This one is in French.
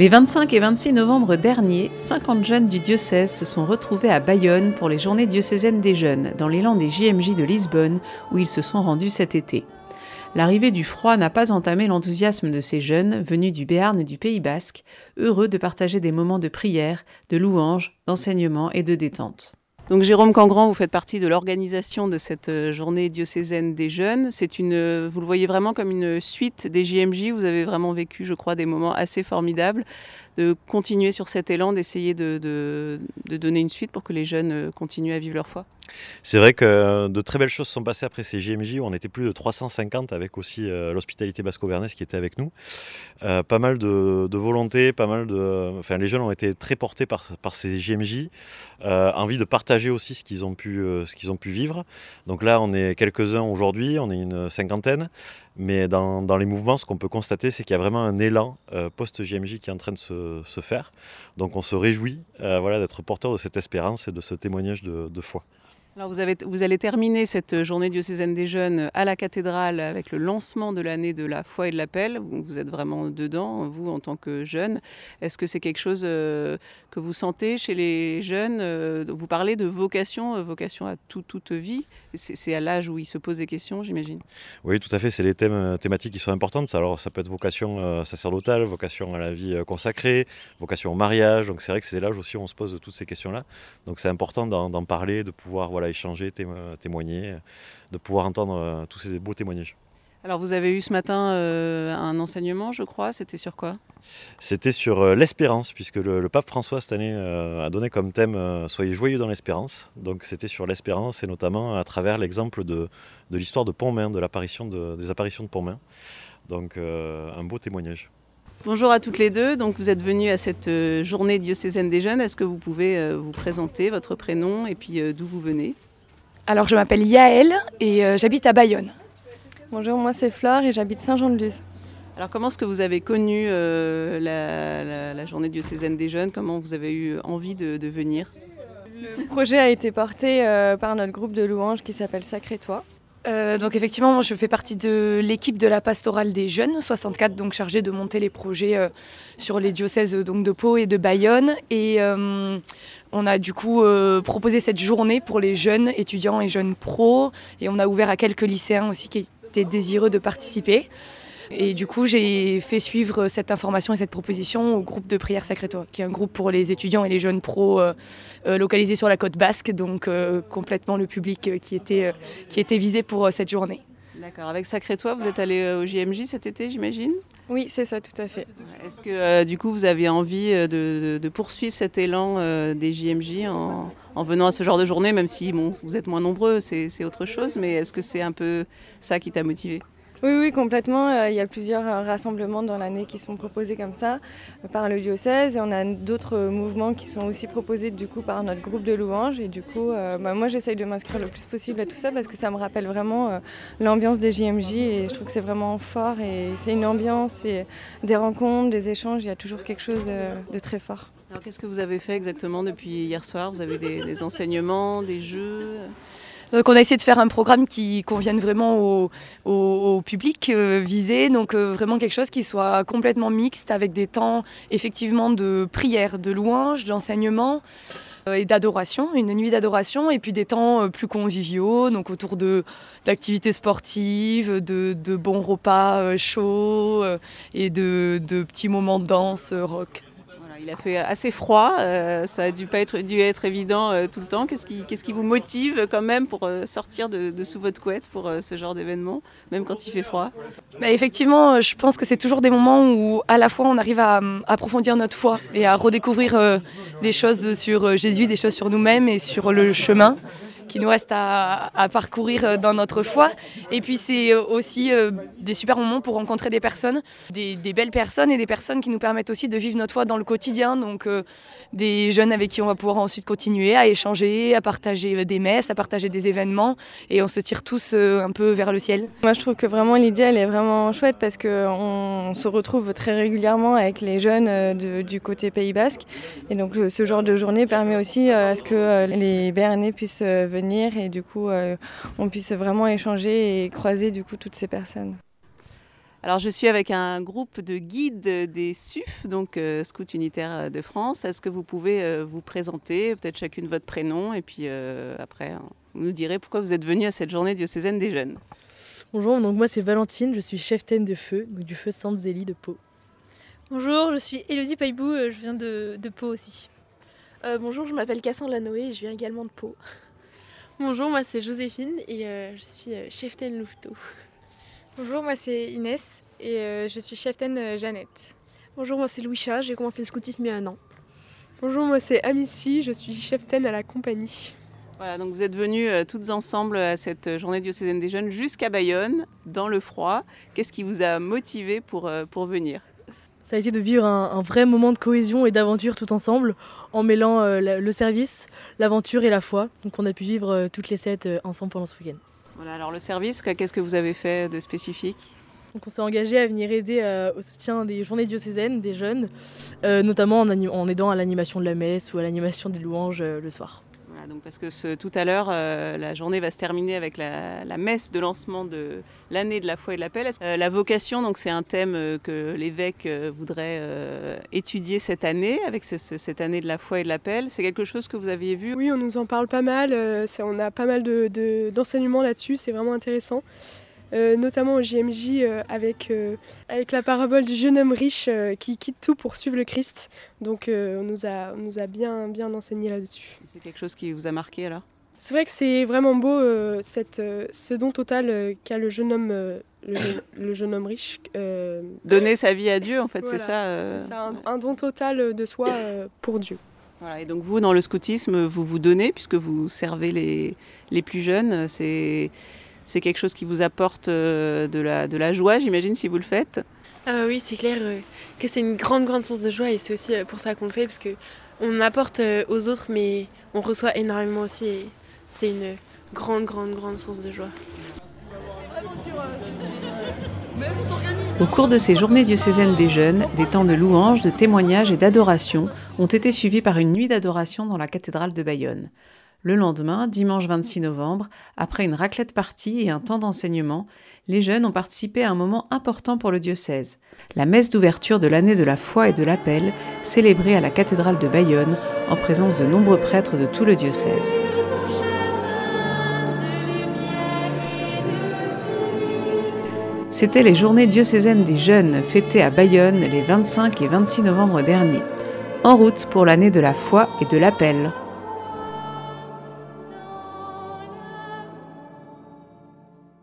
Les 25 et 26 novembre dernier, 50 jeunes du diocèse se sont retrouvés à Bayonne pour les Journées diocésaines des jeunes, dans l'élan des JMJ de Lisbonne, où ils se sont rendus cet été. L'arrivée du froid n'a pas entamé l'enthousiasme de ces jeunes venus du Béarn et du Pays basque, heureux de partager des moments de prière, de louange, d'enseignement et de détente. Donc Jérôme Cangrand, vous faites partie de l'organisation de cette euh, journée diocésaine des jeunes. C'est une, euh, vous le voyez vraiment comme une suite des JMJ. Vous avez vraiment vécu, je crois, des moments assez formidables de continuer sur cet élan, d'essayer de, donner une suite pour que les jeunes euh, continuent à vivre leur foi C'est vrai que de très belles choses sont passées après ces JMJ, où on était plus de 350 avec aussi euh, l'hospitalité basco-bernaise qui était avec nous. Euh, pas mal de, volonté, pas mal de... Enfin, les jeunes ont été très portés par, ces JMJ, envie de partager aussi ce qu'ils ont, pu, vivre. Donc là, on est quelques-uns aujourd'hui, on est une cinquantaine. Mais dans, les mouvements, ce qu'on peut constater, c'est qu'il y a vraiment un élan post-JMJ qui est en train de se, faire. Donc on se réjouit euh, voilà, d'être porteur de cette espérance et de ce témoignage de foi. Alors vous, avez, vous, allez terminer cette journée diocésaine des jeunes à la cathédrale avec le lancement de l'année de la foi et de l'appel. Vous êtes vraiment dedans, vous, en tant que jeune. Est-ce que c'est quelque chose euh, que vous sentez chez les jeunes euh, Vous parlez de vocation, euh, vocation à toute vie? C'est à l'âge où ils se posent des questions, j'imagine Oui, tout à fait. C'est les thèmes, thématiques qui sont importantes. Alors ça peut être vocation sacerdotale, vocation à la vie consacrée, vocation au mariage. Donc c'est vrai que c'est l'âge aussi où on se pose toutes ces questions-là. Donc c'est important d'en parler, de pouvoir échanger, témoigner, de pouvoir entendre euh, tous ces beaux témoignages. Alors vous avez eu ce matin euh, un enseignement, je crois, c'était sur quoi? C'était sur euh, l'espérance, puisque le, pape François cette année a donné comme thème Soyez joyeux dans l'espérance. Donc c'était sur l'espérance et notamment à travers l'exemple de, de l'histoire de Pontmain, de l'apparition de, des apparitions de Pontmain. Donc un beau témoignage. Bonjour à toutes les deux. Donc vous êtes venues à cette euh, journée diocésaine des jeunes. Est-ce que vous pouvez euh, vous présenter votre prénom et puis euh, d'où vous venez? Alors je m'appelle Yaël et j'habite à Bayonne. Bonjour, moi c'est Flore et j'habite Saint-Jean-de-Luz. Alors comment est-ce que vous avez connu la, journée diocésaine des jeunes? Comment vous avez eu envie de, de venir? Le projet a été porté par notre groupe de louanges qui s'appelle Sacré-Toi. Euh, donc effectivement, je fais partie de l'équipe de la pastorale des jeunes, 64, donc chargée de monter les projets euh, sur les diocèses donc de Pau et de Bayonne. Et euh, on a du coup proposé cette journée pour les jeunes étudiants et jeunes pros. Et on a ouvert à quelques lycéens aussi qui étaient désireux de participer. Et du coup, j'ai fait suivre cette information et cette proposition au groupe de prière Sacré-Toi, qui est un groupe pour les étudiants et les jeunes pros euh, euh, localisés sur la côte basque, donc euh, complètement le public qui, était, qui était visé pour cette journée. D'accord. Avec Sacré-Toi, vous êtes allé au JMJ cet été, j'imagine? Oui, c'est ça, tout à fait. Est-ce que du coup, vous avez envie de, poursuivre cet élan des JMJ en, en, venant à ce genre de journée, même si bon, vous êtes moins nombreux, c'est autre chose, mais est-ce que c'est un peu ça qui t'a motivé? Oui, oui, complètement. Euh, il y a plusieurs euh, rassemblements dans l'année qui sont proposés comme ça euh, par le diocèse et on a d'autres mouvements qui sont aussi proposés du coup par notre groupe de louanges et du coup, bah, moi j'essaye de m'inscrire le plus possible à tout ça parce que ça me rappelle vraiment l'ambiance des JMJ et je trouve que c'est vraiment fort et c'est une ambiance et des rencontres, des échanges. Il y a toujours quelque chose de très fort. Alors qu'est-ce que vous avez fait exactement depuis hier soir? Vous avez des, des enseignements, des jeux? Donc on a essayé de faire un programme qui convienne vraiment au, public euh, visé, donc euh, vraiment quelque chose qui soit complètement mixte avec des temps effectivement de prière, de louange, d'enseignement euh, et d'adoration, une nuit d'adoration, et puis des temps plus conviviaux, donc autour d'activités sportives, de, bons repas chauds et de petits moments de danse rock il a fait assez froid, euh, ça a dû pas être, dû être évident euh, tout le temps. Qu'est-ce qui, vous motive quand même pour euh, sortir de, sous votre couette pour ce genre d'événement, même quand il fait froid? Bah, Effectivement, je pense que c'est toujours des moments où à la fois on arrive à approfondir notre foi et à redécouvrir des choses sur Jésus, des choses sur nous-mêmes et sur le chemin qui nous reste à, parcourir euh, dans notre foi. Et puis c'est euh, aussi euh, des super moments pour rencontrer des personnes, des, belles personnes et des personnes qui nous permettent aussi de vivre notre foi dans le quotidien. Donc des jeunes avec qui on va pouvoir ensuite continuer à échanger, à partager des messes, à partager des événements. Et on se tire tous un peu vers le ciel. Moi je trouve que vraiment l'idée elle est vraiment chouette parce qu'on se retrouve très régulièrement avec les jeunes du côté Pays Basque. Et donc ce genre de journée permet aussi à ce que les Béarnais puissent venir et du coup euh, on puisse vraiment échanger et croiser du coup toutes ces personnes. Alors, je suis avec un groupe de guides des SUF, donc euh, Scouts Unitaires de France. Est-ce que vous pouvez euh, vous présenter, peut-être chacune votre prénom, et puis euh, après, vous nous direz pourquoi vous êtes venu à cette journée diocésaine des jeunes. Bonjour, donc moi c'est Valentine, je suis chef de feu, du feu Sainte-Zélie de Pau. Bonjour, je suis Elodie Paibou, je viens de, Pau aussi. bonjour, je m'appelle Cassandre Lanoé et je viens également de Pau. Bonjour, moi c'est Joséphine et je suis chef Louveteau. Bonjour, moi c'est Inès et euh, je suis cheftaine euh, Jeannette. Bonjour, moi c'est Louisa, j'ai commencé le scoutisme il y a un an. Bonjour, moi c'est Amici, je suis cheftaine à la compagnie. Voilà, donc vous êtes venus euh, toutes ensemble à cette journée diocésaine des jeunes jusqu'à Bayonne, dans le froid. Qu'est-ce qui vous a motivé pour, pour venir? Ça a été de vivre un, vrai moment de cohésion et d'aventure tout ensemble, en mêlant le service, l'aventure et la foi. Donc on a pu vivre toutes les sept ensemble pendant ce week-end. Alors le service, qu'est-ce que vous avez fait de spécifique? Donc on s'est engagé à venir aider euh, au soutien des journées diocésaines des jeunes, euh, notamment en, aidant à l'animation de la messe ou à l'animation des louanges euh, le soir donc parce que tout à l'heure, euh, la journée va se terminer avec la, messe de lancement de l'année de la foi et de l'appel. Euh, la vocation, donc c'est un thème euh, que l'évêque voudrait étudier cette année, avec cette année de la foi et de l'appel. C'est quelque chose que vous aviez vu? Oui, on nous en parle pas mal. on a pas mal d'enseignements là-dessus. C'est vraiment intéressant. Euh, notamment au JMJ euh, avec, euh, avec la parabole du jeune homme riche qui quitte tout pour suivre le Christ. Donc on nous a, nous a bien, bien enseigné là-dessus. C'est quelque chose qui vous a marqué alors? C'est vrai que c'est vraiment beau cette, ce don total qu'a le jeune homme, le, jeune, homme riche. Donner sa vie à Dieu en fait, c'est ça C'est ça, un, don total de soi pour Dieu. Voilà, et donc vous, dans le scoutisme, vous vous donnez puisque vous servez les, les plus jeunes. C'est c'est quelque chose qui vous apporte euh, de la, de la joie, j'imagine, si vous le faites. Euh, oui, c'est clair euh, que c'est une grande, grande source de joie et c'est aussi pour ça qu'on le fait, parce qu'on apporte aux autres, mais on reçoit énormément aussi et c'est une grande, grande, grande source de joie. Au cours de ces journées diocésaines des jeunes, des temps de louange, de témoignage et d'adoration ont été suivis par une nuit d'adoration dans la cathédrale de Bayonne. Le lendemain, dimanche 26 novembre, après une raclette partie et un temps d'enseignement, les jeunes ont participé à un moment important pour le diocèse, la messe d'ouverture de l'année de la foi et de l'appel, célébrée à la cathédrale de Bayonne en présence de nombreux prêtres de tout le diocèse. C'était les journées diocésaines des jeunes fêtées à Bayonne les 25 et 26 novembre dernier. En route pour l'année de la foi et de l'appel.